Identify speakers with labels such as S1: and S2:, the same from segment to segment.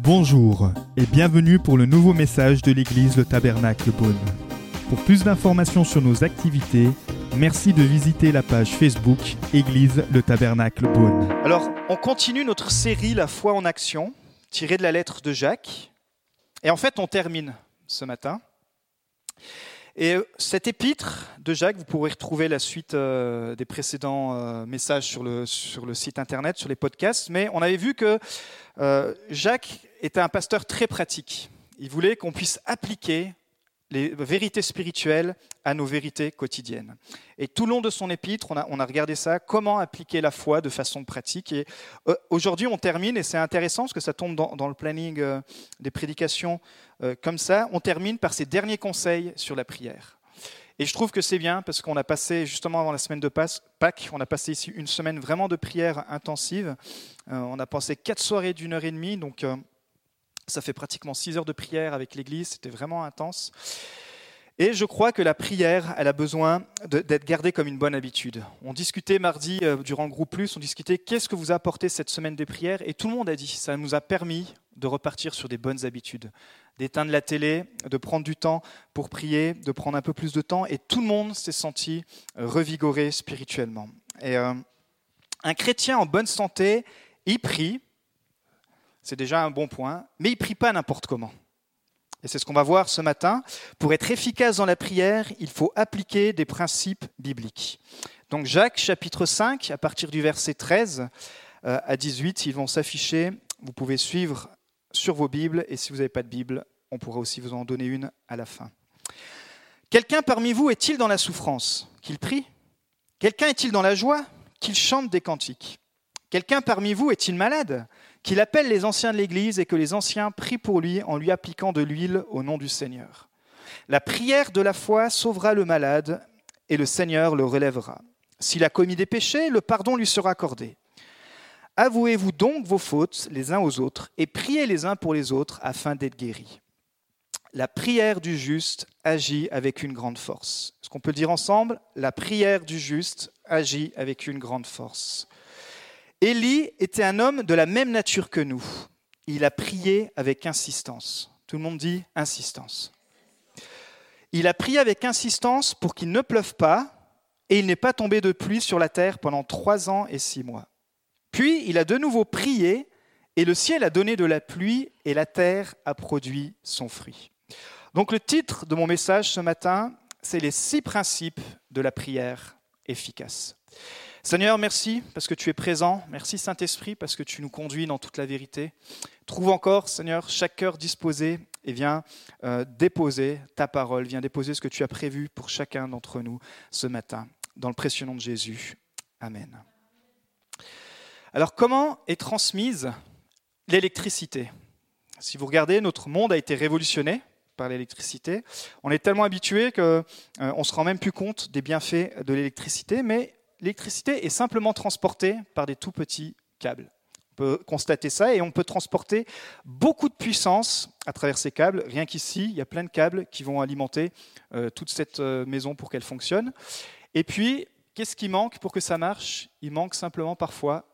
S1: Bonjour et bienvenue pour le nouveau message de l'église Le Tabernacle Beaune. Pour plus d'informations sur nos activités, merci de visiter la page Facebook Église Le Tabernacle Beaune.
S2: Alors, on continue notre série La foi en action, tirée de la lettre de Jacques. Et en fait, on termine ce matin. Et euh, cet épître de Jacques, vous pourrez retrouver la suite euh, des précédents euh, messages sur le, sur le site internet, sur les podcasts. Mais on avait vu que Jacques était un pasteur très pratique. Il voulait qu'on puisse appliquer les vérités spirituelles à nos vérités quotidiennes. Et tout le long de son épître, on a, regardé ça, comment appliquer la foi de façon pratique. Et euh, aujourd'hui, on termine, et c'est intéressant parce que ça tombe dans, le planning euh, des prédications euh, comme ça, on termine par ses derniers conseils sur la prière. Et je trouve que c'est bien parce qu'on a passé, justement avant la semaine de Pâques, on a passé ici une semaine vraiment de prière intensive. on a passé quatre soirées d'une heure et demie, donc ça fait pratiquement six heures de prière avec l'Église, c'était vraiment intense. Et je crois que la prière, elle a besoin d'être gardée comme une bonne habitude. On discutait mardi euh, durant le groupe Plus, on discutait qu'est-ce que vous a apporté cette semaine de prière, et tout le monde a dit, ça nous a permis de repartir sur des bonnes habitudes, d'éteindre la télé, de prendre du temps pour prier, de prendre un peu plus de temps, et tout le monde s'est senti euh, revigoré spirituellement. Et euh, un chrétien en bonne santé, il prie, c'est déjà un bon point, mais il ne prie pas n'importe comment. Et c'est ce qu'on va voir ce matin. Pour être efficace dans la prière, il faut appliquer des principes bibliques. Donc Jacques chapitre 5, à partir du verset 13 euh, à 18, ils vont s'afficher. Vous pouvez suivre sur vos Bibles, et si vous n'avez pas de Bible, on pourra aussi vous en donner une à la fin. Quelqu'un parmi vous est-il dans la souffrance Qu'il prie? Quelqu'un est-il dans la joie Qu'il chante des cantiques? Quelqu'un parmi vous est-il malade? Qu'il appelle les anciens de l'Église et que les anciens prient pour lui en lui appliquant de l'huile au nom du Seigneur. La prière de la foi sauvera le malade et le Seigneur le relèvera. S'il a commis des péchés, le pardon lui sera accordé. Avouez-vous donc vos fautes les uns aux autres et priez les uns pour les autres afin d'être guéris. La prière du juste agit avec une grande force. Est-ce qu'on peut dire ensemble? La prière du juste agit avec une grande force. Élie était un homme de la même nature que nous. Il a prié avec insistance. Tout le monde dit insistance. Il a prié avec insistance pour qu'il ne pleuve pas et il n'est pas tombé de pluie sur la terre pendant trois ans et six mois. Puis il a de nouveau prié et le ciel a donné de la pluie et la terre a produit son fruit. Donc le titre de mon message ce matin, c'est les six principes de la prière efficace. Seigneur, merci parce que tu es présent. Merci Saint-Esprit parce que tu nous conduis dans toute la vérité. Trouve encore, Seigneur, chaque cœur disposé et viens euh, déposer ta parole, viens déposer ce que tu as prévu pour chacun d'entre nous ce matin. Dans le précieux nom de Jésus. Amen. Alors comment est transmise l'électricité? Si vous regardez, notre monde a été révolutionné par l'électricité. On est tellement habitué qu'on euh, ne se rend même plus compte des bienfaits de l'électricité, mais l'électricité est simplement transportée par des tout petits câbles. On peut constater ça et on peut transporter beaucoup de puissance à travers ces câbles. Rien qu'ici, il y a plein de câbles qui vont alimenter euh, toute cette euh, maison pour qu'elle fonctionne. Et puis, qu'est-ce qui manque pour que ça marche? Il manque simplement parfois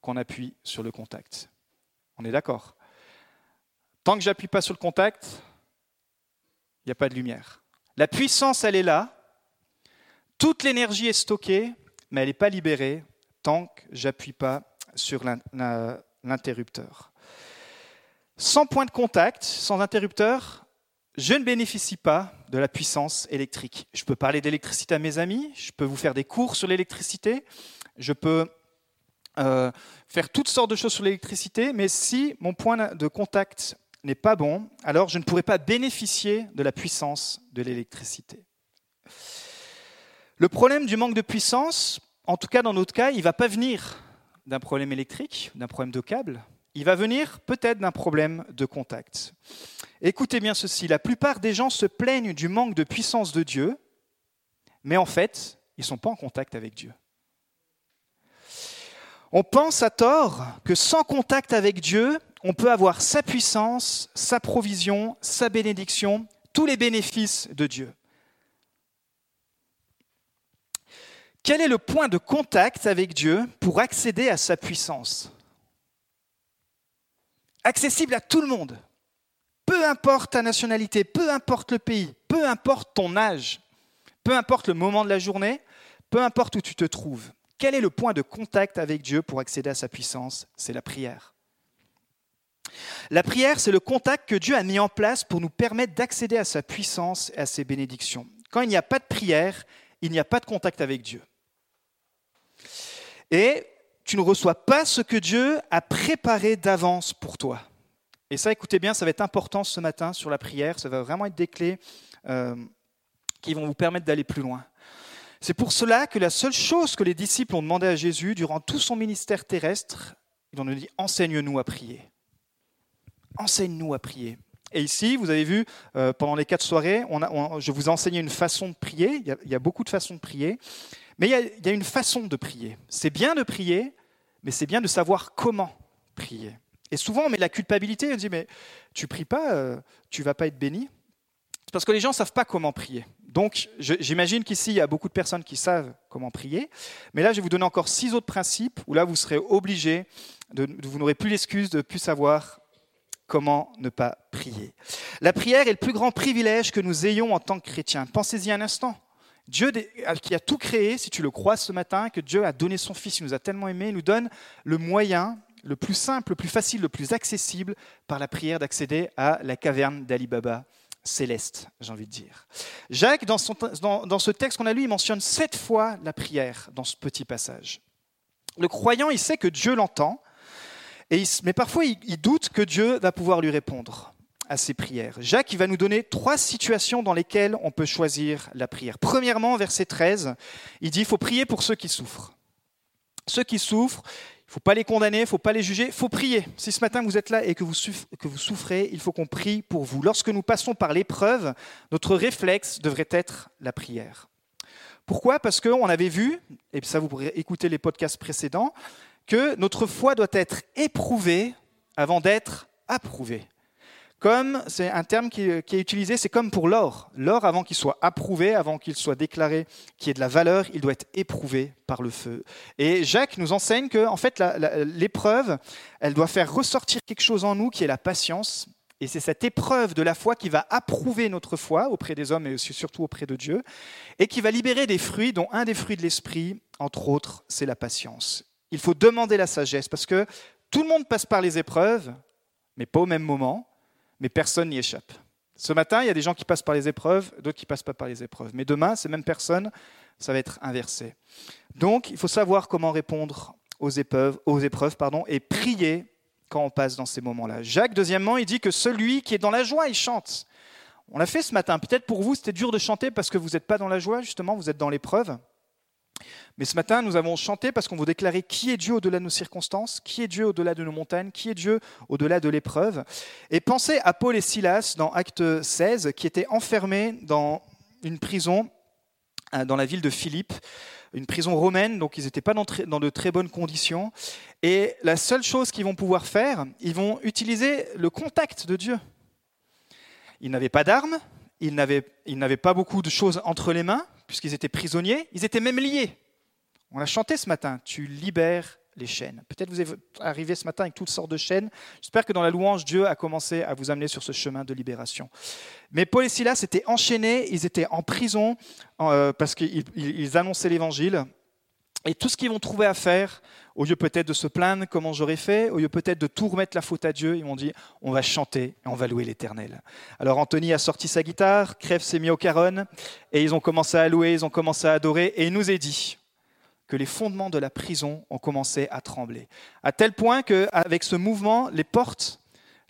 S2: qu'on appuie sur le contact. On est d'accord? Tant que j'appuie pas sur le contact, il n'y a pas de lumière. La puissance, elle est là, toute l'énergie est stockée, mais elle n'est pas libérée tant que j'appuie pas sur l'interrupteur. Sans point de contact, sans interrupteur, je ne bénéficie pas de la puissance électrique. Je peux parler d'électricité à mes amis, je peux vous faire des cours sur l'électricité, je peux euh, faire toutes sortes de choses sur l'électricité, mais si mon point de contact n'est pas bon, alors je ne pourrai pas bénéficier de la puissance de l'électricité. Le problème du manque de puissance, en tout cas dans notre cas, il ne va pas venir d'un problème électrique, d'un problème de câble, il va venir peut-être d'un problème de contact. Écoutez bien ceci, la plupart des gens se plaignent du manque de puissance de Dieu, mais en fait, ils ne sont pas en contact avec Dieu. On pense à tort que sans contact avec Dieu, on peut avoir sa puissance, sa provision, sa bénédiction, tous les bénéfices de Dieu. Quel est le point de contact avec Dieu pour accéder à sa puissance? Accessible à tout le monde, peu importe ta nationalité, peu importe le pays, peu importe ton âge, peu importe le moment de la journée, peu importe où tu te trouves. Quel est le point de contact avec Dieu pour accéder à sa puissance? C'est la prière. La prière, c'est le contact que Dieu a mis en place pour nous permettre d'accéder à sa puissance et à ses bénédictions. Quand il n'y a pas de prière, il n'y a pas de contact avec Dieu. Et tu ne reçois pas ce que Dieu a préparé d'avance pour toi. Et ça, écoutez bien, ça va être important ce matin sur la prière, ça va vraiment être des clés euh, qui vont vous permettre d'aller plus loin. C'est pour cela que la seule chose que les disciples ont demandé à Jésus durant tout son ministère terrestre, ils ont dit enseigne-nous à prier. Enseigne-nous à prier. Et ici, vous avez vu, euh, pendant les quatre soirées, je vous ai enseigné une façon de prier. Il y a, beaucoup de façons de prier. Mais il y a, une façon de prier. C'est bien de prier, mais c'est bien de savoir comment prier. Et souvent, on met la culpabilité. On dit, mais tu pries pas, euh, tu vas pas être béni. C'est parce que les gens ne savent pas comment prier. Donc, j'imagine qu'ici, il y a beaucoup de personnes qui savent comment prier. Mais là, je vais vous donner encore six autres principes où là, vous serez obligés, de, vous n'aurez plus l'excuse de ne plus savoir comment ne pas prier. La prière est le plus grand privilège que nous ayons en tant que chrétiens. Pensez-y un instant. Dieu qui a tout créé, si tu le crois ce matin, que Dieu a donné son Fils, il nous a tellement aimés, il nous donne le moyen, le plus simple, le plus facile, le plus accessible par la prière d'accéder à la caverne d'Ali Baba céleste, j'ai envie de dire. Jacques, dans, ce texte qu'on a lu, il mentionne sept fois la prière dans ce petit passage. Le croyant, il sait que Dieu l'entend, mais parfois il, doute que Dieu va pouvoir lui répondre à ses prières. Jacques il va nous donner trois situations dans lesquelles on peut choisir la prière. Premièrement, verset 13, il dit, il faut prier pour ceux qui souffrent. Ceux qui souffrent, il ne faut pas les condamner, il ne faut pas les juger, il faut prier. Si ce matin vous êtes là et que vous, souffrez, il faut qu'on prie pour vous. Lorsque nous passons par l'épreuve, notre réflexe devrait être la prière. Pourquoi? Parce qu'on avait vu, et ça vous pourrez écouter les podcasts précédents, que notre foi doit être éprouvée avant d'être approuvée. Comme, c'est un terme qui, est utilisé, c'est comme pour l'or. L'or, avant qu'il soit approuvé, avant qu'il soit déclaré qu'il ait de la valeur, il doit être éprouvé par le feu. Et Jacques nous enseigne que, en fait, l'épreuve, elle doit faire ressortir quelque chose en nous qui est la patience. Et c'est cette épreuve de la foi qui va approuver notre foi auprès des hommes et surtout auprès de Dieu, et qui va libérer des fruits, dont un des fruits de l'esprit, entre autres, c'est la patience. Il faut demander la sagesse, parce que tout le monde passe par les épreuves, mais pas au même moment mais personne n'y échappe. Ce matin, il y a des gens qui passent par les épreuves, d'autres qui ne passent pas par les épreuves. Mais demain, ces mêmes personnes, ça va être inversé. Donc, il faut savoir comment répondre aux épreuves, aux épreuves pardon, et prier quand on passe dans ces moments-là. Jacques, deuxièmement, il dit que celui qui est dans la joie, il chante. On l'a fait ce matin. Peut-être pour vous, c'était dur de chanter parce que vous n'êtes pas dans la joie, justement, vous êtes dans l'épreuve. Mais ce matin, nous avons chanté parce qu'on vous déclarer qui est Dieu au-delà de nos circonstances, qui est Dieu au-delà de nos montagnes, qui est Dieu au-delà de l'épreuve. Et pensez à Paul et Silas dans Acte 16, qui étaient enfermés dans une prison euh, dans la ville de Philippe, une prison romaine, donc ils n'étaient pas dans de très bonnes conditions. Et la seule chose qu'ils vont pouvoir faire, ils vont utiliser le contact de Dieu. Ils n'avaient pas d'armes, ils n'avaient pas beaucoup de choses entre les mains, puisqu'ils étaient prisonniers, ils étaient même liés. On a chanté ce matin, tu libères les chaînes. Peut-être vous êtes arrivé ce matin avec toutes sortes de chaînes. J'espère que dans la louange, Dieu a commencé à vous amener sur ce chemin de libération. Mais Paul et Silas étaient enchaînés, ils étaient en prison euh, parce qu'ils annonçaient l'évangile. Et tout ce qu'ils vont trouver à faire, au lieu peut-être de se plaindre comment j'aurais fait, au lieu peut-être de tout remettre la faute à Dieu, ils m'ont dit on va chanter et on va louer l'Éternel. Alors Anthony a sorti sa guitare, Crève s'est mis au caronne et ils ont commencé à louer, ils ont commencé à adorer et il nous est dit que les fondements de la prison ont commencé à trembler. À tel point qu'avec ce mouvement, les portes,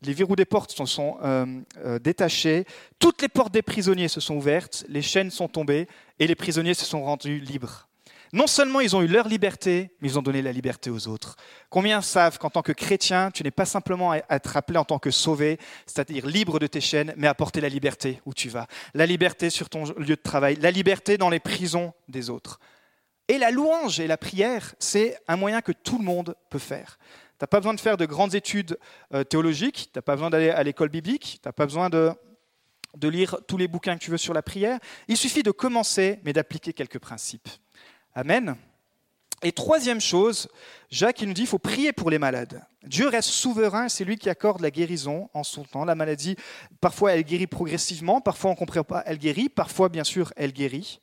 S2: les verrous des portes se sont euh, euh, détachés, toutes les portes des prisonniers se sont ouvertes, les chaînes sont tombées et les prisonniers se sont rendus libres. Non seulement ils ont eu leur liberté, mais ils ont donné la liberté aux autres. Combien savent qu'en tant que chrétien, tu n'es pas simplement à être appelé en tant que sauvé, c'est-à-dire libre de tes chaînes, mais à porter la liberté où tu vas. La liberté sur ton lieu de travail, la liberté dans les prisons des autres. Et la louange et la prière, c'est un moyen que tout le monde peut faire. Tu n'as pas besoin de faire de grandes études euh, théologiques, tu n'as pas besoin d'aller à l'école biblique, tu n'as pas besoin de, de lire tous les bouquins que tu veux sur la prière. Il suffit de commencer, mais d'appliquer quelques principes. Amen. Et troisième chose, Jacques il nous dit qu'il faut prier pour les malades. Dieu reste souverain, c'est lui qui accorde la guérison en son temps. La maladie, parfois elle guérit progressivement, parfois on ne comprend pas, elle guérit, parfois bien sûr elle guérit.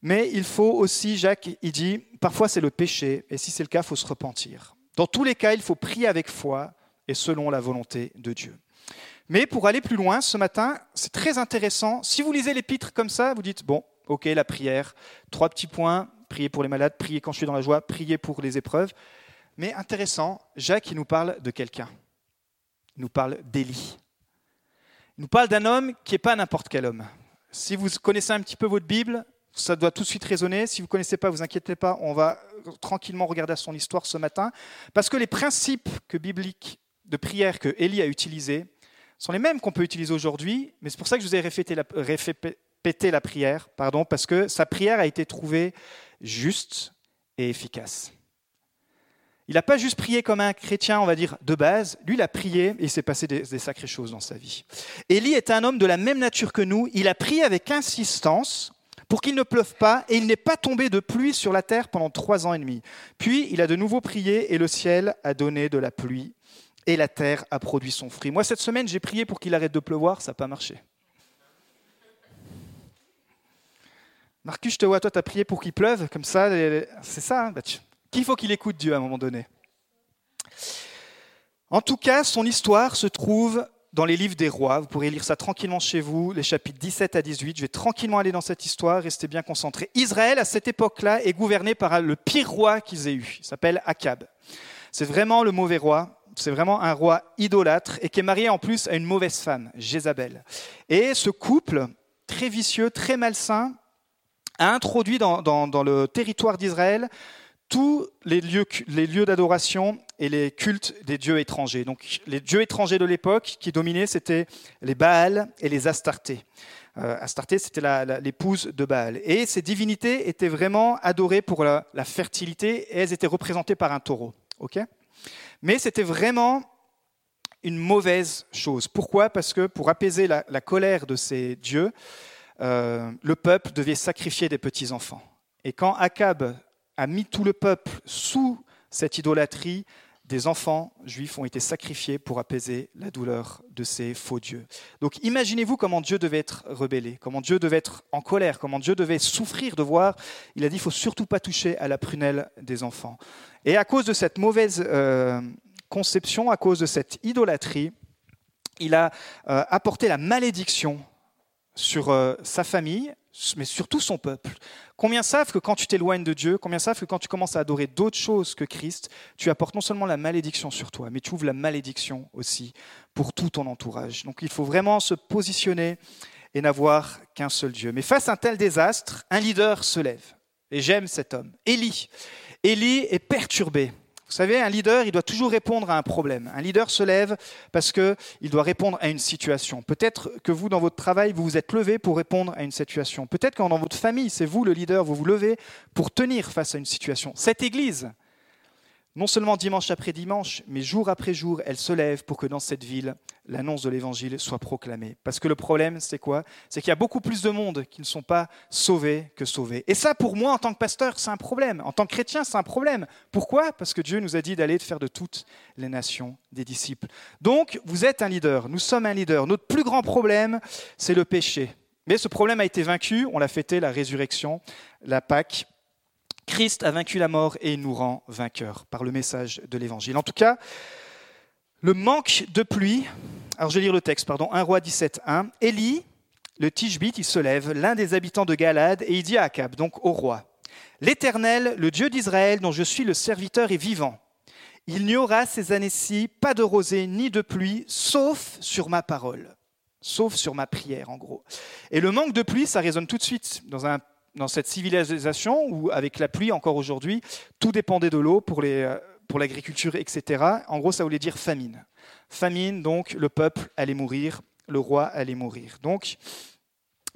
S2: Mais il faut aussi, Jacques, il dit, parfois c'est le péché, et si c'est le cas, il faut se repentir. Dans tous les cas, il faut prier avec foi et selon la volonté de Dieu. Mais pour aller plus loin, ce matin, c'est très intéressant. Si vous lisez l'épître comme ça, vous dites, bon, ok, la prière, trois petits points, prier pour les malades, prier quand je suis dans la joie, prier pour les épreuves. Mais intéressant, Jacques, il nous parle de quelqu'un. Il nous parle d'Élie. Il nous parle d'un homme qui n'est pas n'importe quel homme. Si vous connaissez un petit peu votre Bible, ça doit tout de suite résonner. Si vous ne connaissez pas, vous inquiétez pas, on va tranquillement regarder son histoire ce matin. Parce que les principes que bibliques de prière que Élie a utilisés sont les mêmes qu'on peut utiliser aujourd'hui, mais c'est pour ça que je vous ai répété la, la prière, pardon, parce que sa prière a été trouvée juste et efficace. Il n'a pas juste prié comme un chrétien, on va dire, de base. Lui, il a prié et il s'est passé des, sacrées choses dans sa vie. Élie est un homme de la même nature que nous. Il a prié avec insistance pour qu'il ne pleuve pas et il n'est pas tombé de pluie sur la terre pendant trois ans et demi. Puis il a de nouveau prié et le ciel a donné de la pluie et la terre a produit son fruit. Moi, cette semaine, j'ai prié pour qu'il arrête de pleuvoir, ça n'a pas marché. Marcus, je te vois, toi, tu as prié pour qu'il pleuve, comme ça, c'est ça. Hein Qu'il faut qu'il écoute Dieu à un moment donné. En tout cas, son histoire se trouve dans les livres des rois. Vous pourrez lire ça tranquillement chez vous, les chapitres 17 à 18. Je vais tranquillement aller dans cette histoire, restez bien concentrés. Israël, à cette époque-là, est gouverné par le pire roi qu'ils aient eu. Il s'appelle Akab. C'est vraiment le mauvais roi. C'est vraiment un roi idolâtre et qui est marié en plus à une mauvaise femme, Jézabel. Et ce couple, très vicieux, très malsain, a introduit dans, le territoire d'Israël tous les lieux, d'adoration et les cultes des dieux étrangers. Donc les dieux étrangers de l'époque qui dominaient, c'était les Baals et les Astartés. Euh, Astarté, c'était l'épouse de Baal. Et ces divinités étaient vraiment adorées pour la, fertilité et elles étaient représentées par un taureau. Mais c'était vraiment une mauvaise chose. Pourquoi? Parce que pour apaiser la colère de ces dieux, euh, le peuple devait sacrifier des petits-enfants. Et quand Akab a mis tout le peuple sous cette idolâtrie, des enfants juifs ont été sacrifiés pour apaiser la douleur de ces faux dieux. Donc imaginez-vous comment Dieu devait être rebellé, comment Dieu devait être en colère, comment Dieu devait souffrir de voir. Il a dit, il faut surtout pas toucher à la prunelle des enfants. Et à cause de cette mauvaise euh, conception, à cause de cette idolâtrie, il a euh, apporté la malédiction sur euh, sa famille, mais surtout son peuple. Combien savent que quand tu t'éloignes de Dieu, combien savent que quand tu commences à adorer d'autres choses que Christ, tu apportes non seulement la malédiction sur toi, mais tu ouvres la malédiction aussi pour tout ton entourage. Donc il faut vraiment se positionner et n'avoir qu'un seul Dieu. Mais face à un tel désastre, un leader se lève. Et j'aime cet homme, Élie. Élie est perturbé. Vous savez, un leader, il doit toujours répondre à un problème. Un leader se lève parce qu'il doit répondre à une situation. Peut-être que vous, dans votre travail, vous vous êtes levé pour répondre à une situation. Peut-être que dans votre famille, c'est vous le leader, vous vous levez pour tenir face à une situation. Cette Église, non seulement dimanche après dimanche, mais jour après jour, elle se lève pour que dans cette ville, l'annonce de l'Évangile soit proclamée. Parce que le problème, c'est quoi? C'est qu'il y a beaucoup plus de monde qui ne sont pas sauvés que sauvés. Et ça, pour moi, en tant que pasteur, c'est un problème. En tant que chrétien, c'est un problème. Pourquoi? Parce que Dieu nous a dit d'aller faire de toutes les nations des disciples. Donc, vous êtes un leader, nous sommes un leader. Notre plus grand problème, c'est le péché. Mais ce problème a été vaincu, on l'a fêté, la résurrection, la Pâque. Christ a vaincu la mort et il nous rend vainqueurs par le message de l'Évangile. En tout cas, le manque de pluie, alors je vais lire le texte, pardon, 1 roi 17, 1. Élie, le Tishbite, il se lève, l'un des habitants de Galad, et il dit à Akab, donc au roi, L'Éternel, le Dieu d'Israël, dont je suis le serviteur, est vivant. Il n'y aura ces années-ci pas de rosée ni de pluie, sauf sur ma parole, sauf sur ma prière, en gros. Et le manque de pluie, ça résonne tout de suite dans un dans cette civilisation où, avec la pluie encore aujourd'hui, tout dépendait de l'eau pour, euh, l'agriculture, etc. En gros, ça voulait dire famine. Famine, donc le peuple allait mourir, le roi allait mourir. Donc,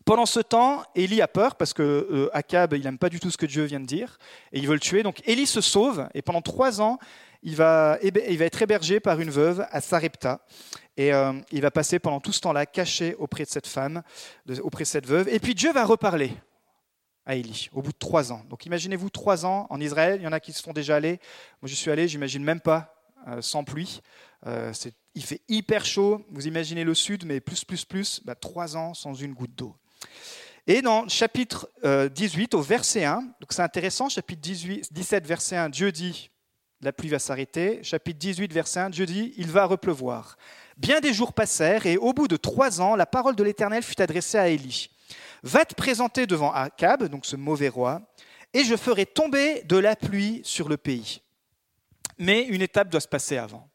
S2: pendant ce temps, Élie a peur parce que euh, il n'aime pas du tout ce que Dieu vient de dire et il veut le tuer. Donc Élie se sauve et pendant trois ans, il va, il va être hébergé par une veuve à Sarepta. Et euh, il va passer pendant tout ce temps-là caché auprès de cette femme, auprès de cette veuve. Et puis Dieu va reparler à Élie, au bout de trois ans. Donc imaginez-vous trois ans en Israël, il y en a qui se sont déjà allés. Moi je suis allé, j'imagine même pas euh, sans pluie. Euh, il fait hyper chaud, vous imaginez le sud, mais plus, plus, plus, bah, trois ans sans une goutte d'eau. Et dans chapitre 18, euh, au verset 1, donc c'est intéressant, chapitre 18, 17, verset 1, Dieu dit, la pluie va s'arrêter. Chapitre 18, verset 1, Dieu dit, il va repleuvoir. Bien des jours passèrent, et au bout de trois ans, la parole de l'Éternel fut adressée à Élie. Va te présenter devant Akab, donc ce mauvais roi, et je ferai tomber de la pluie sur le pays. Mais une étape doit se passer avant.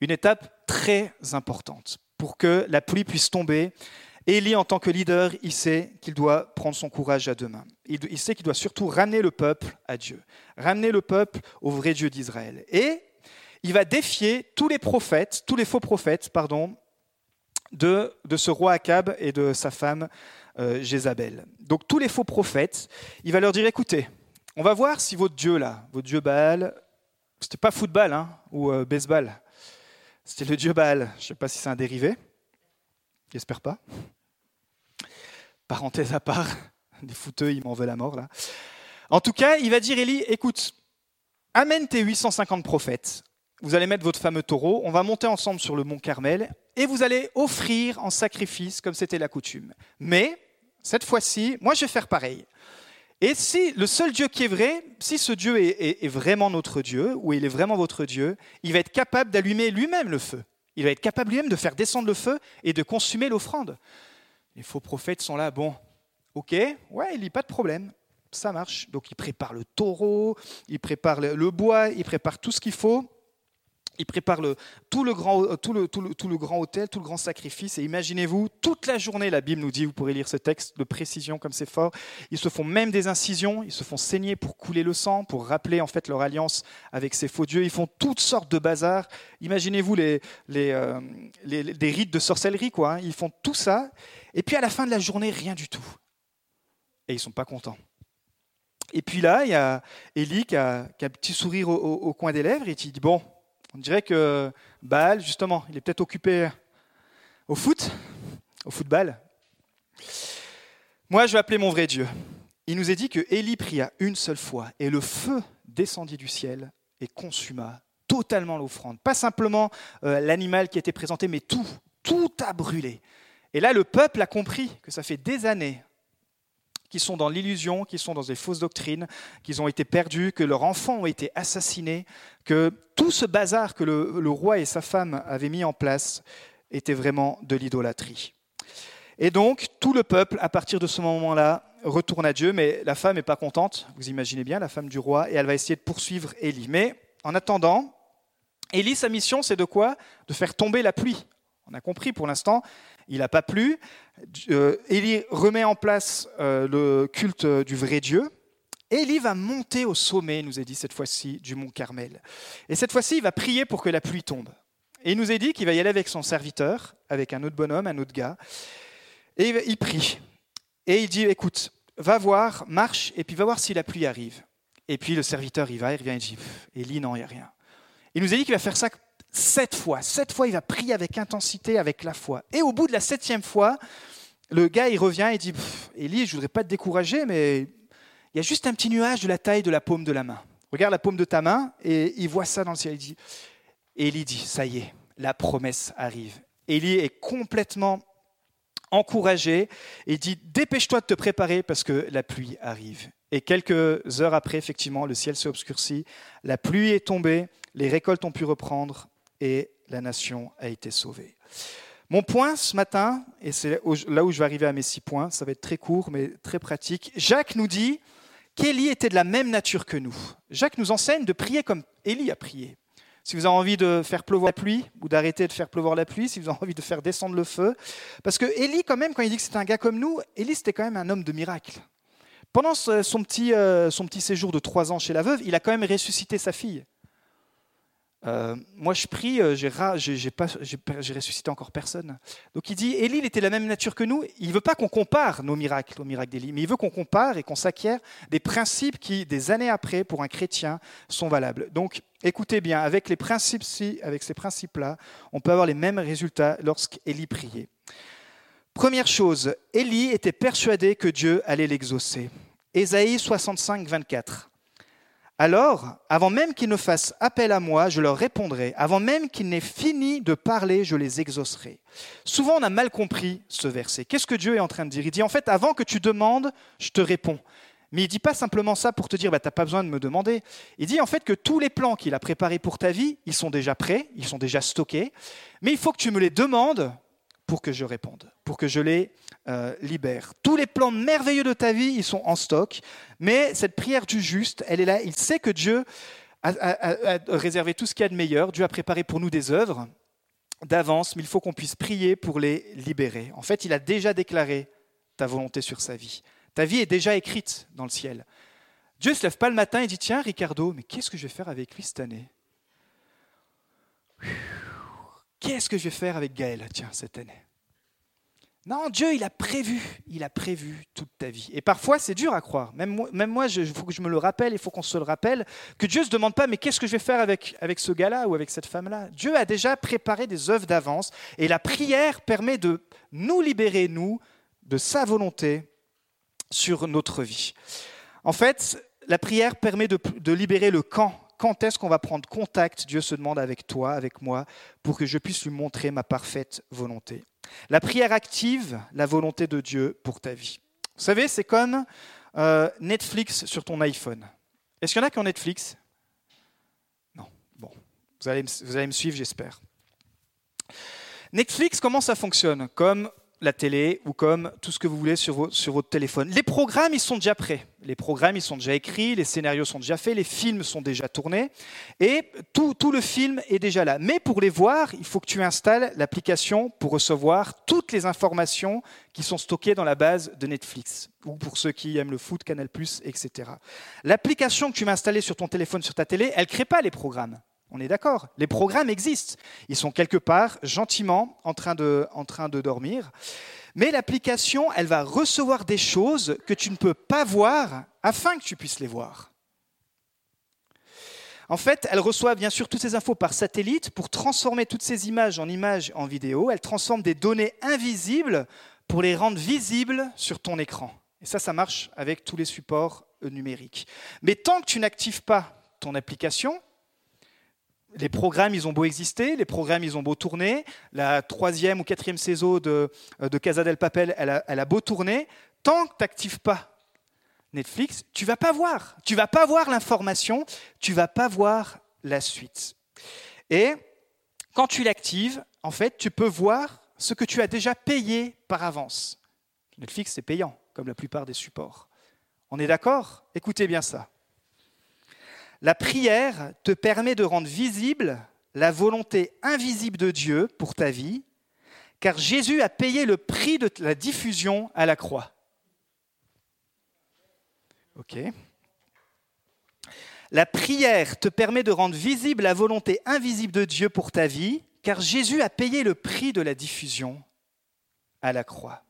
S2: Une étape très importante pour que la pluie puisse tomber. Élie, en tant que leader, il sait qu'il doit prendre son courage à deux mains. Il sait qu'il doit surtout ramener le peuple à Dieu, ramener le peuple au vrai Dieu d'Israël. Et il va défier tous les prophètes, tous les faux prophètes, pardon, de, ce roi Akab et de sa femme euh, Jézabel. Donc tous les faux prophètes, il va leur dire écoutez, on va voir si votre Dieu là, votre Dieu Baal, c'était pas football hein, ou euh, baseball, c'était le Dieu Baal. Je ne sais pas si c'est un dérivé, j'espère pas. Parenthèse à part, des footeux, ils m'en veulent la mort là. En tout cas, il va dire Élie écoute, amène tes 850 prophètes vous allez mettre votre fameux taureau, on va monter ensemble sur le mont Carmel, et vous allez offrir en sacrifice comme c'était la coutume. Mais, cette fois-ci, moi je vais faire pareil. Et si le seul Dieu qui est vrai, si ce Dieu est, vraiment notre Dieu, ou il est vraiment votre Dieu, il va être capable d'allumer lui-même le feu. Il va être capable lui-même de faire descendre le feu et de consumer l'offrande. Les faux prophètes sont là, bon, ok, ouais, il n'y a pas de problème, ça marche. Donc il prépare le taureau, il prépare le bois, il prépare tout ce qu'il faut il prépare le, tout, le grand, tout, le, tout, le, tout le grand hôtel, tout le grand sacrifice. Et imaginez-vous, toute la journée, la Bible nous dit, vous pourrez lire ce texte de précision comme c'est fort, ils se font même des incisions, ils se font saigner pour couler le sang, pour rappeler en fait leur alliance avec ces faux dieux. Ils font toutes sortes de bazars. Imaginez-vous les, les, euh, les, des rites de sorcellerie, quoi. Hein. Ils font tout ça. Et puis à la fin de la journée, rien du tout. Et ils ne sont pas contents. Et puis là, il y a Élie qui a, un petit sourire au, au coin des lèvres et qui dit, bon, on dirait que Baal, justement, il est peut-être occupé au foot, au football. Moi, je vais appeler mon vrai Dieu. Il nous est dit que Élie pria une seule fois et le feu descendit du ciel et consuma totalement l'offrande. Pas simplement euh, l'animal qui était présenté, mais tout, tout a brûlé. Et là, le peuple a compris que ça fait des années qui sont dans l'illusion, qui sont dans des fausses doctrines, qu'ils ont été perdus, que leurs enfants ont été assassinés, que tout ce bazar que le, roi et sa femme avaient mis en place était vraiment de l'idolâtrie. Et donc, tout le peuple, à partir de ce moment-là, retourne à Dieu, mais la femme n'est pas contente, vous imaginez bien, la femme du roi, et elle va essayer de poursuivre Élie. Mais en attendant, Élie, sa mission, c'est de quoi? De faire tomber la pluie. On a compris pour l'instant, il n'a pas plu. Euh, Élie remet en place euh, le culte du vrai Dieu. Élie va monter au sommet, nous est dit cette fois-ci, du mont Carmel. Et cette fois-ci, il va prier pour que la pluie tombe. Et il nous est dit qu'il va y aller avec son serviteur, avec un autre bonhomme, un autre gars. Et il prie. Et il dit, écoute, va voir, marche, et puis va voir si la pluie arrive. Et puis le serviteur, il va, il revient, il dit, Élie, non, il n'y a rien. Il nous a dit qu'il va faire ça sept fois. Sept fois, il va prier avec intensité, avec la foi. Et au bout de la septième fois, le gars, il revient et dit Élie, je voudrais pas te décourager, mais il y a juste un petit nuage de la taille de la paume de la main. Regarde la paume de ta main et il voit ça dans le ciel. Il dit, Élie dit Ça y est, la promesse arrive. Élie est complètement encouragé et dit Dépêche-toi de te préparer parce que la pluie arrive. Et quelques heures après, effectivement, le ciel s'est obscurci, la pluie est tombée, les récoltes ont pu reprendre et la nation a été sauvée. Mon point ce matin, et c'est là où je vais arriver à mes six points, ça va être très court mais très pratique. Jacques nous dit qu'Élie était de la même nature que nous. Jacques nous enseigne de prier comme Élie a prié. Si vous avez envie de faire pleuvoir la pluie ou d'arrêter de faire pleuvoir la pluie, si vous avez envie de faire descendre le feu, parce que Élie quand même, quand il dit que c'était un gars comme nous, Élie c'était quand même un homme de miracle. Pendant euh, son petit séjour de trois ans chez la veuve, il a quand même ressuscité sa fille. Euh, moi, je prie, euh, j'ai, ressuscité encore personne. Donc il dit, Élie, était la même nature que nous. Il ne veut pas qu'on compare nos miracles aux miracles d'Élie, mais il veut qu'on compare et qu'on s'acquiert des principes qui, des années après, pour un chrétien, sont valables. Donc, écoutez bien, avec les principes avec ces principes-là, on peut avoir les mêmes résultats lorsqu'Élie priait. Première chose, Élie était persuadé que Dieu allait l'exaucer. Ésaïe 65, 24. Alors, avant même qu'ils ne fassent appel à moi, je leur répondrai. Avant même qu'ils n'aient fini de parler, je les exaucerai. Souvent, on a mal compris ce verset. Qu'est-ce que Dieu est en train de dire? Il dit, en fait, avant que tu demandes, je te réponds. Mais il ne dit pas simplement ça pour te dire, bah, tu n'as pas besoin de me demander. Il dit en fait que tous les plans qu'il a préparés pour ta vie, ils sont déjà prêts, ils sont déjà stockés. Mais il faut que tu me les demandes pour que je réponde, pour que je les euh, libère. Tous les plans merveilleux de ta vie, ils sont en stock, mais cette prière du juste, elle est là. Il sait que Dieu a, réservé tout ce qu'il y a de meilleur. Dieu a préparé pour nous des œuvres d'avance, mais il faut qu'on puisse prier pour les libérer. En fait, il a déjà déclaré ta volonté sur sa vie. Ta vie est déjà écrite dans le ciel. Dieu ne se lève pas le matin et dit Tiens, Ricardo, mais qu'est-ce que je vais faire avec lui cette année? Qu'est-ce que je vais faire avec Gaël, tiens, cette année Non, Dieu, il a prévu, il a prévu toute ta vie. Et parfois, c'est dur à croire. Même moi, même moi il faut que je me le rappelle, il faut qu'on se le rappelle, que Dieu ne se demande pas, mais qu'est-ce que je vais faire avec, avec ce gars-là ou avec cette femme-là? Dieu a déjà préparé des œuvres d'avance, et la prière permet de nous libérer, nous, de sa volonté sur notre vie. En fait, la prière permet de, de libérer le camp quand est-ce qu'on va prendre contact, Dieu se demande avec toi, avec moi, pour que je puisse lui montrer ma parfaite volonté. La prière active la volonté de Dieu pour ta vie. Vous savez, c'est comme euh, Netflix sur ton iPhone. Est-ce qu'il y en a qui ont Netflix? Non. Bon, vous allez, vous allez me suivre, j'espère. Netflix, comment ça fonctionne? Comme la télé ou comme tout ce que vous voulez sur, votre téléphone. Les programmes, ils sont déjà prêts. Les programmes, ils sont déjà écrits, les scénarios sont déjà faits, les films sont déjà tournés et tout, le film est déjà là. Mais pour les voir, il faut que tu installes l'application pour recevoir toutes les informations qui sont stockées dans la base de Netflix ou pour ceux qui aiment le foot, Canal+, etc. L'application que tu vas installer sur ton téléphone, sur ta télé, elle ne crée pas les programmes. On est d'accord. Les programmes existent. Ils sont quelque part gentiment en train de dormir. Mais l'application, elle va recevoir des choses que tu ne peux pas voir afin que tu puisses les voir. En fait, elle reçoit bien sûr toutes ces infos par satellite pour transformer toutes ces images en images en vidéo. Elle transforme des données invisibles pour les rendre visibles sur ton écran. Et ça, ça marche avec tous les supports numériques. Mais tant que tu n'actives pas ton application, les programmes, ils ont beau exister, les programmes, ils ont beau tourner. La troisième ou quatrième saison de, euh, de Casa del Papel, elle a, beau tourner. Tant que tu n'actives pas Netflix, tu vas pas voir. Tu vas pas voir l'information, tu vas pas voir la suite. Et quand tu l'actives, en fait, tu peux voir ce que tu as déjà payé par avance. Netflix, c'est payant, comme la plupart des supports. On est d'accord? Écoutez bien ça. La prière te permet de rendre visible la volonté invisible de Dieu pour ta vie, car Jésus a payé le prix de la diffusion à la croix. Ok. La prière te permet de rendre visible la volonté invisible de Dieu pour ta vie, car Jésus a payé le prix de la diffusion à la croix.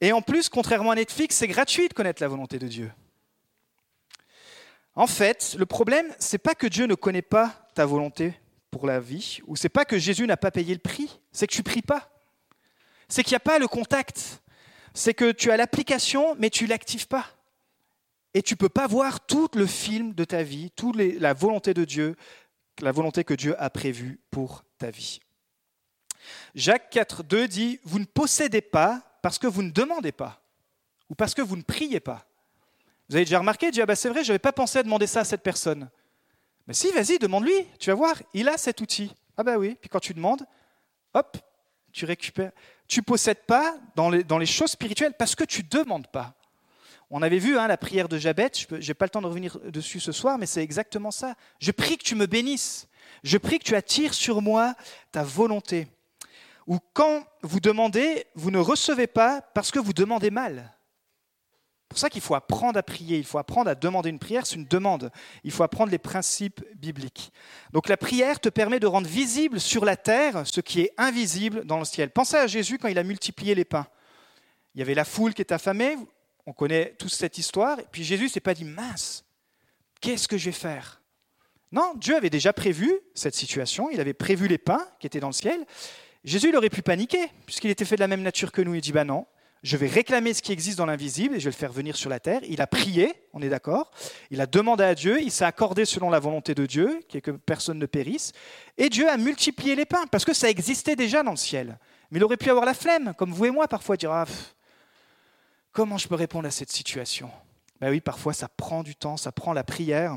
S2: Et en plus, contrairement à Netflix, c'est gratuit de connaître la volonté de Dieu. En fait, le problème, c'est pas que Dieu ne connaît pas ta volonté pour la vie, ou c'est pas que Jésus n'a pas payé le prix, c'est que tu pries pas. C'est qu'il n'y a pas le contact. C'est que tu as l'application, mais tu l'actives pas. Et tu peux pas voir tout le film de ta vie, toute la volonté de Dieu, la volonté que Dieu a prévue pour ta vie. Jacques 4, 2 dit Vous ne possédez pas parce que vous ne demandez pas, ou parce que vous ne priez pas. Vous avez déjà remarqué, dit, ah bah c'est vrai, je n'avais pas pensé à demander ça à cette personne. Mais si, vas-y, demande-lui, tu vas voir, il a cet outil. Ah bah oui, puis quand tu demandes, hop, tu récupères. Tu ne possèdes pas dans les, dans les, choses spirituelles parce que tu ne demandes pas. On avait vu hein, la prière de Jabet, je n'ai pas le temps de revenir dessus ce soir, mais c'est exactement ça. Je prie que tu me bénisses. Je prie que tu attires sur moi ta volonté. Ou quand vous demandez, vous ne recevez pas parce que vous demandez mal pour ça qu'il faut apprendre à prier, il faut apprendre à demander une prière, c'est une demande. Il faut apprendre les principes bibliques. Donc la prière te permet de rendre visible sur la terre ce qui est invisible dans le ciel. Pensez à Jésus quand il a multiplié les pains. Il y avait la foule qui est affamée, on connaît tous cette histoire, et puis Jésus s'est pas dit mince, qu'est-ce que je vais faire? Non, Dieu avait déjà prévu cette situation, il avait prévu les pains qui étaient dans le ciel. Jésus il aurait pu paniquer, puisqu'il était fait de la même nature que nous. Il dit bah non, je vais réclamer ce qui existe dans l'invisible et je vais le faire venir sur la terre. Il a prié, on est d'accord. Il a demandé à Dieu, il s'est accordé selon la volonté de Dieu, qui est que personne ne périsse. Et Dieu a multiplié les pains, parce que ça existait déjà dans le ciel. Mais il aurait pu avoir la flemme, comme vous et moi parfois, dire ah, comment je peux répondre à cette situation? Ben oui, parfois ça prend du temps, ça prend la prière.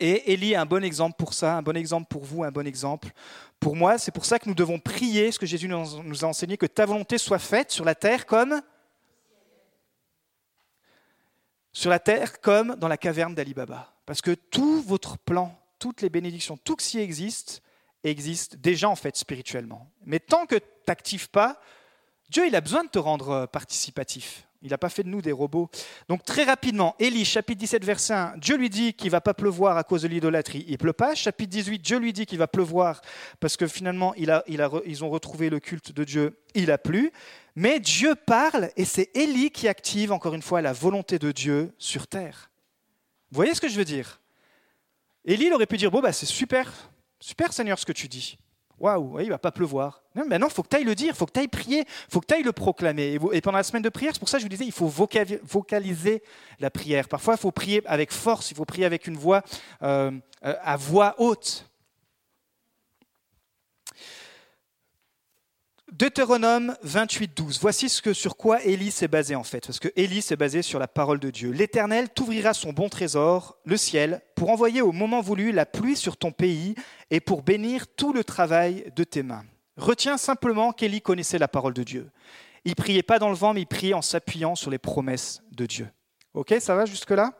S2: Et Élie est un bon exemple pour ça, un bon exemple pour vous, un bon exemple pour moi. C'est pour ça que nous devons prier, ce que Jésus nous a enseigné, que ta volonté soit faite sur la terre comme sur la terre comme dans la caverne d'Ali Baba. Parce que tout votre plan, toutes les bénédictions, tout ce qui existe, existe déjà en fait spirituellement. Mais tant que tu n'actives pas, Dieu il a besoin de te rendre participatif. Il n'a pas fait de nous des robots. Donc très rapidement, Élie, chapitre 17, verset 1, Dieu lui dit qu'il va pas pleuvoir à cause de l'idolâtrie. Il pleut pas. Chapitre 18, Dieu lui dit qu'il va pleuvoir parce que finalement, ils ont retrouvé le culte de Dieu. Il a plu. Mais Dieu parle et c'est Élie qui active encore une fois la volonté de Dieu sur terre. Vous voyez ce que je veux dire? Élie aurait pu dire, bon, bah, c'est super, super Seigneur ce que tu dis. Waouh, il va pas pleuvoir. Non, mais non, faut que tu ailles le dire, faut que tu ailles prier, faut que tu ailles le proclamer. Et pendant la semaine de prière, c'est pour ça que je vous disais, il faut vocaliser la prière. Parfois, il faut prier avec force, il faut prier avec une voix euh, euh, à voix haute. Deutéronome 28, 12. Voici ce sur quoi Élie s'est basé en fait. Parce que Élie s'est basé sur la parole de Dieu. L'Éternel t'ouvrira son bon trésor, le ciel, pour envoyer au moment voulu la pluie sur ton pays et pour bénir tout le travail de tes mains. Retiens simplement qu'Élie connaissait la parole de Dieu. Il priait pas dans le vent, mais il priait en s'appuyant sur les promesses de Dieu. Ok, ça va jusque-là?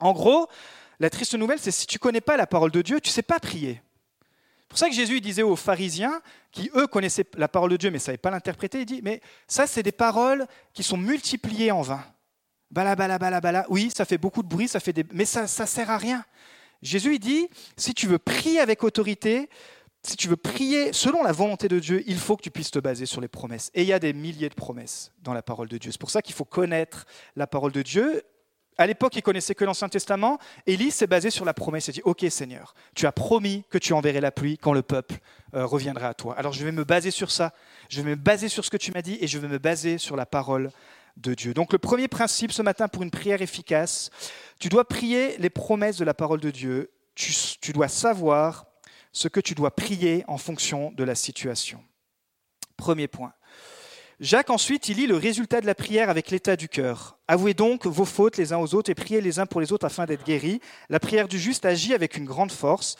S2: En gros, la triste nouvelle, c'est si tu connais pas la parole de Dieu, tu sais pas prier pour ça que Jésus disait aux pharisiens, qui eux connaissaient la parole de Dieu mais ne savaient pas l'interpréter, il dit, mais ça c'est des paroles qui sont multipliées en vain. Bala, bala, bala, bala. Oui, ça fait beaucoup de bruit, ça fait des... mais ça ne sert à rien. Jésus il dit, si tu veux prier avec autorité, si tu veux prier selon la volonté de Dieu, il faut que tu puisses te baser sur les promesses. Et il y a des milliers de promesses dans la parole de Dieu. C'est pour ça qu'il faut connaître la parole de Dieu à l'époque, il connaissait que l'Ancien Testament. Élie s'est basé sur la promesse. Il dit Ok, Seigneur, tu as promis que tu enverrais la pluie quand le peuple euh, reviendra à toi. Alors je vais me baser sur ça. Je vais me baser sur ce que tu m'as dit et je vais me baser sur la parole de Dieu. Donc le premier principe ce matin pour une prière efficace, tu dois prier les promesses de la parole de Dieu. tu dois savoir ce que tu dois prier en fonction de la situation. Premier point. Jacques ensuite, il lit le résultat de la prière avec l'état du cœur. Avouez donc vos fautes les uns aux autres et priez les uns pour les autres afin d'être guéris. La prière du juste agit avec une grande force.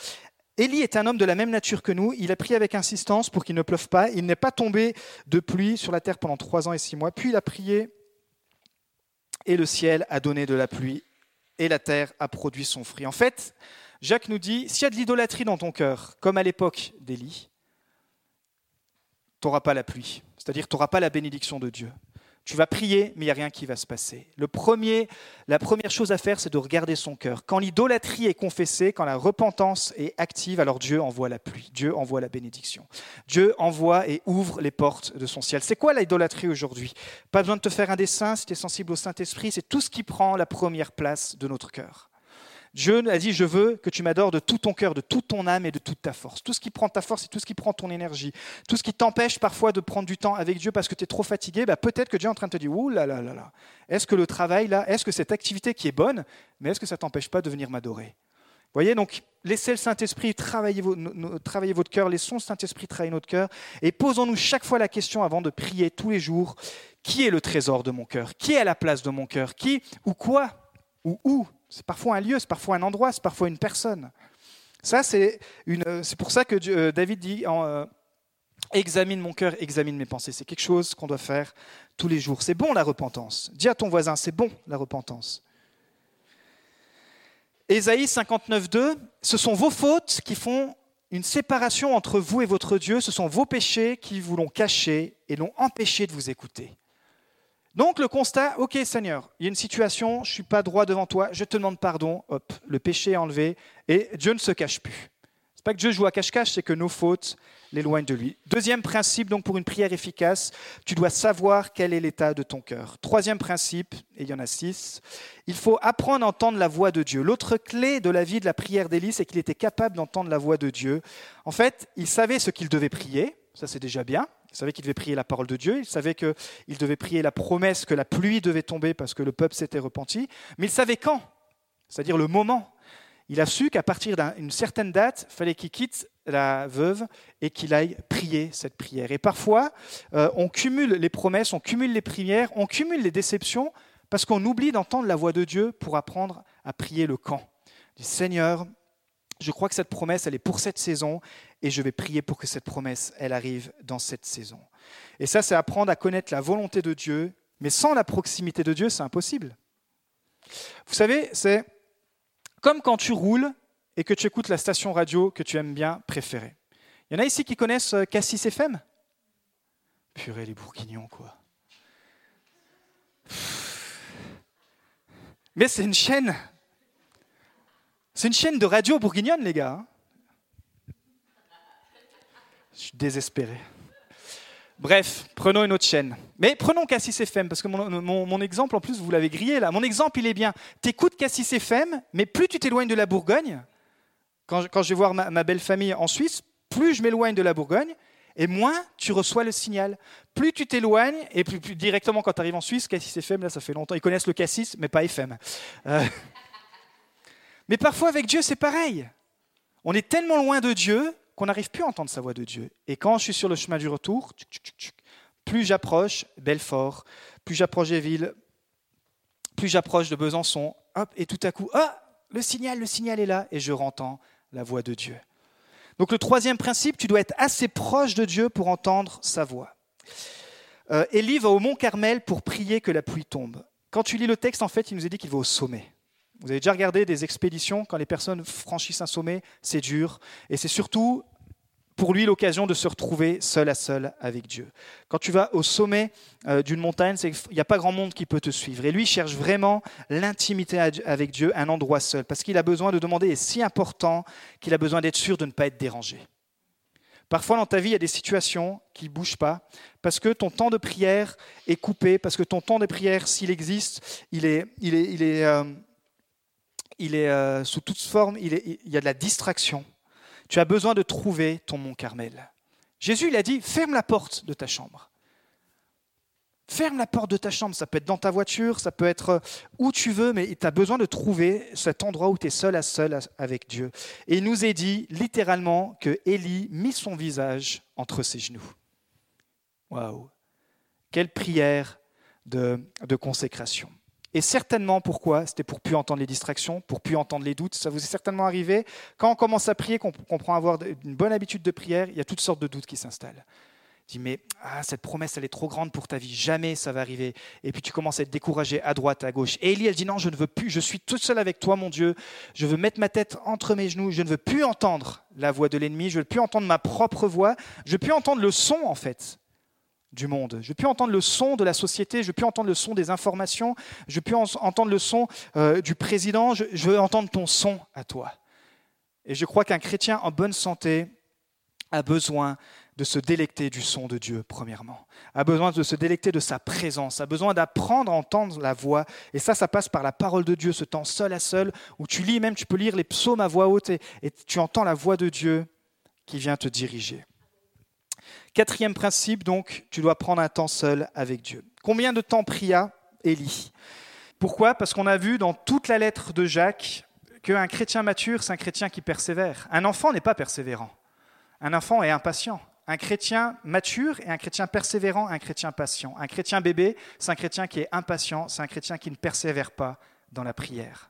S2: Élie est un homme de la même nature que nous. Il a prié avec insistance pour qu'il ne pleuve pas. Il n'est pas tombé de pluie sur la terre pendant trois ans et six mois. Puis il a prié et le ciel a donné de la pluie et la terre a produit son fruit. En fait, Jacques nous dit, s'il y a de l'idolâtrie dans ton cœur, comme à l'époque d'Élie, tu n'auras pas la pluie. C'est-à-dire tu n'auras pas la bénédiction de Dieu. Tu vas prier, mais il n'y a rien qui va se passer. Le premier, la première chose à faire, c'est de regarder son cœur. Quand l'idolâtrie est confessée, quand la repentance est active, alors Dieu envoie la pluie, Dieu envoie la bénédiction. Dieu envoie et ouvre les portes de son ciel. C'est quoi l'idolâtrie aujourd'hui? Pas besoin de te faire un dessin si tu es sensible au Saint-Esprit, c'est tout ce qui prend la première place de notre cœur. Dieu a dit, je veux que tu m'adores de tout ton cœur, de toute ton âme et de toute ta force. Tout ce qui prend ta force et tout ce qui prend ton énergie, tout ce qui t'empêche parfois de prendre du temps avec Dieu parce que tu es trop fatigué, bah peut-être que Dieu est en train de te dire, ouh là là là là, est-ce que le travail là, est-ce que cette activité qui est bonne, mais est-ce que ça t'empêche pas de venir m'adorer? Voyez, donc laissez le Saint-Esprit travailler, votre cœur, laissons le Saint-Esprit travailler notre cœur et posons-nous chaque fois la question avant de prier tous les jours, qui est le trésor de mon cœur? Qui est la place de mon cœur? Qui ou quoi Ou où c'est parfois un lieu, c'est parfois un endroit, c'est parfois une personne. Ça, c'est, pour ça que euh, David dit euh, examine mon cœur, examine mes pensées. C'est quelque chose qu'on doit faire tous les jours. C'est bon la repentance. Dis à ton voisin, c'est bon la repentance. Ésaïe 59.2, ce sont vos fautes qui font une séparation entre vous et votre Dieu, ce sont vos péchés qui vous l'ont caché et l'ont empêché de vous écouter. Donc le constat, ok Seigneur, il y a une situation, je ne suis pas droit devant toi, je te demande pardon, hop, le péché est enlevé et Dieu ne se cache plus. C'est pas que Dieu joue à cache-cache, c'est que nos fautes l'éloignent de lui. Deuxième principe, donc pour une prière efficace, tu dois savoir quel est l'état de ton cœur. Troisième principe, et il y en a six, il faut apprendre à entendre la voix de Dieu. L'autre clé de la vie de la prière d'Élie, c'est qu'il était capable d'entendre la voix de Dieu. En fait, il savait ce qu'il devait prier, ça c'est déjà bien. Il savait qu'il devait prier la parole de Dieu, il savait qu'il devait prier la promesse que la pluie devait tomber parce que le peuple s'était repenti, mais il savait quand, c'est-à-dire le moment. Il a su qu'à partir d'une certaine date, il fallait qu'il quitte la veuve et qu'il aille prier cette prière. Et parfois, euh, on cumule les promesses, on cumule les prières, on cumule les déceptions parce qu'on oublie d'entendre la voix de Dieu pour apprendre à prier le camp. Seigneur, je crois que cette promesse, elle est pour cette saison et je vais prier pour que cette promesse, elle arrive dans cette saison. Et ça, c'est apprendre à connaître la volonté de Dieu, mais sans la proximité de Dieu, c'est impossible. Vous savez, c'est comme quand tu roules et que tu écoutes la station radio que tu aimes bien préférer. Il y en a ici qui connaissent euh, Cassis FM Purée, les bourguignons, quoi. Mais c'est une chaîne c'est une chaîne de radio bourguignonne, les gars. Hein. Je suis désespéré. Bref, prenons une autre chaîne. Mais prenons Cassis FM, parce que mon, exemple, en plus, vous l'avez grillé là. Mon exemple, il est bien. T'écoutes Cassis FM, mais plus tu t'éloignes de la Bourgogne, quand, je vais voir ma, belle famille en Suisse, plus je m'éloigne de la Bourgogne, et moins tu reçois le signal. Plus tu t'éloignes, et plus, directement quand tu arrives en Suisse, Cassis FM, là, ça fait longtemps, ils connaissent le Cassis, mais pas FM. Euh, mais parfois avec Dieu, c'est pareil. On est tellement loin de Dieu qu'on n'arrive plus à entendre sa voix de Dieu. Et quand je suis sur le chemin du retour, plus j'approche Belfort, plus j'approche des villes, plus j'approche de Besançon, hop, et tout à coup, ah, le signal, le signal est là, et je rentends la voix de Dieu. Donc le troisième principe, tu dois être assez proche de Dieu pour entendre sa voix. Euh, Élie va au mont Carmel pour prier que la pluie tombe. Quand tu lis le texte, en fait, il nous est dit qu'il va au sommet. Vous avez déjà regardé des expéditions, quand les personnes franchissent un sommet, c'est dur. Et c'est surtout pour lui l'occasion de se retrouver seul à seul avec Dieu. Quand tu vas au sommet euh, d'une montagne, il n'y a pas grand monde qui peut te suivre. Et lui cherche vraiment l'intimité avec Dieu, un endroit seul, parce qu'il a besoin de demander, est si important qu'il a besoin d'être sûr de ne pas être dérangé. Parfois dans ta vie, il y a des situations qui ne bougent pas, parce que ton temps de prière est coupé, parce que ton temps de prière, s'il existe, il est, il est, il est, euh, il est euh, sous toute forme, il, y a de la distraction. Tu as besoin de trouver ton mont Carmel. Jésus, il a dit, ferme la porte de ta chambre. Ferme la porte de ta chambre, ça peut être dans ta voiture, ça peut être euh, où tu veux, mais tu as besoin de trouver cet endroit où tu es seul à seul avec Dieu. Et il nous est dit littéralement que Élie mit son visage entre ses genoux. Waouh Quelle prière de consécration. Et certainement pourquoi? C'était pour plus entendre les distractions, pour plus entendre les doutes. Ça vous est certainement arrivé. Quand on commence à prier, qu'on comprend avoir une bonne habitude de prière, il y a toutes sortes de doutes qui s'installent. Tu dis, mais ah, cette promesse, elle est trop grande pour ta vie, jamais ça va arriver. Et puis tu commences à être découragé à droite, à gauche. Et Élie, elle dit, non, je ne veux plus, je suis toute seule avec toi, mon Dieu. Je veux mettre ma tête entre mes genoux, je ne veux plus entendre la voix de l'ennemi, je ne veux plus entendre ma propre voix, je ne veux plus entendre le son, en fait du monde. Je peux entendre le son de la société, je peux entendre le son des informations, je peux entendre le son euh, du président, je, veux entendre ton son à toi. Et je crois qu'un chrétien en bonne santé a besoin de se délecter du son de Dieu, premièrement, a besoin de se délecter de sa présence, a besoin d'apprendre à entendre la voix. Et ça, ça passe par la parole de Dieu, ce temps seul à seul, où tu lis même, tu peux lire les psaumes à voix haute et tu entends la voix de Dieu qui vient te diriger. Quatrième principe, donc, tu dois prendre un temps seul avec Dieu. Combien de temps pria Élie? Pourquoi? Parce qu'on a vu dans toute la lettre de Jacques qu'un chrétien mature, c'est un chrétien qui persévère. Un enfant n'est pas persévérant. Un enfant est impatient. Un chrétien mature et un chrétien persévérant, un chrétien patient. Un chrétien bébé, c'est un chrétien qui est impatient, c'est un chrétien qui ne persévère pas dans la prière.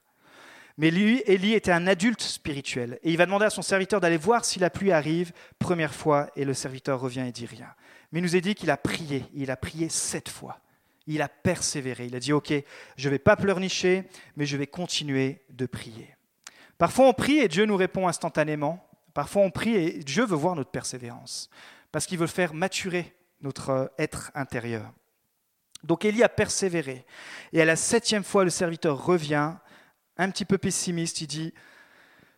S2: Mais lui, Élie était un adulte spirituel. Et il va demander à son serviteur d'aller voir si la pluie arrive, première fois, et le serviteur revient et dit rien. Mais il nous est dit qu'il a prié. Il a prié sept fois. Il a persévéré. Il a dit, OK, je ne vais pas pleurnicher, mais je vais continuer de prier. Parfois on prie et Dieu nous répond instantanément. Parfois on prie et Dieu veut voir notre persévérance, parce qu'il veut faire maturer notre être intérieur. Donc Élie a persévéré. Et à la septième fois, le serviteur revient un petit peu pessimiste. Il dit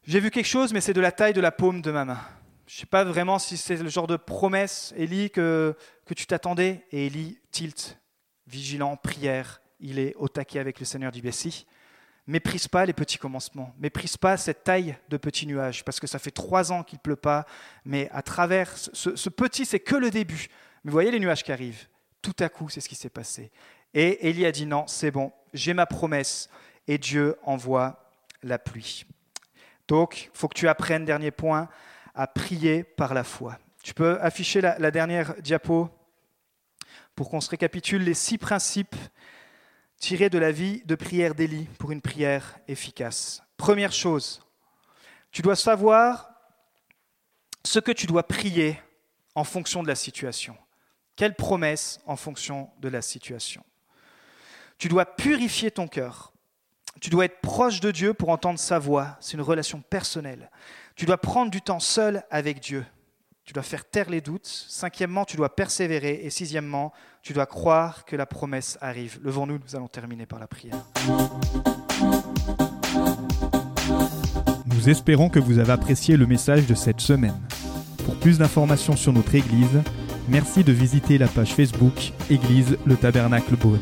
S2: J'ai vu quelque chose, mais c'est de la taille de la paume de ma main. Je ne sais pas vraiment si c'est le genre de promesse, Élie, que, tu t'attendais. Et Élie tilt, vigilant, prière. Il est au taquet avec le Seigneur du Bessie. Méprise pas les petits commencements, méprise pas cette taille de petits nuages, parce que ça fait trois ans qu'il ne pleut pas, mais à travers ce, ce petit, c'est que le début. Mais vous voyez les nuages qui arrivent. Tout à coup, c'est ce qui s'est passé. Et Élie a dit non, c'est bon, j'ai ma promesse. Et Dieu envoie la pluie. Donc, il faut que tu apprennes, dernier point, à prier par la foi. Tu peux afficher la, dernière diapo pour qu'on se récapitule les six principes tirés de la vie de prière d'Élie pour une prière efficace. Première chose, tu dois savoir ce que tu dois prier en fonction de la situation. Quelle promesse en fonction de la situation. Tu dois purifier ton cœur. Tu dois être proche de Dieu pour entendre sa voix. C'est une relation personnelle. Tu dois prendre du temps seul avec Dieu. Tu dois faire taire les doutes. Cinquièmement, tu dois persévérer. Et sixièmement, tu dois croire que la promesse arrive. Levons-nous, nous allons terminer par la prière.
S1: Nous espérons que vous avez apprécié le message de cette semaine. Pour plus d'informations sur notre Église, merci de visiter la page Facebook Église le Tabernacle Beaune.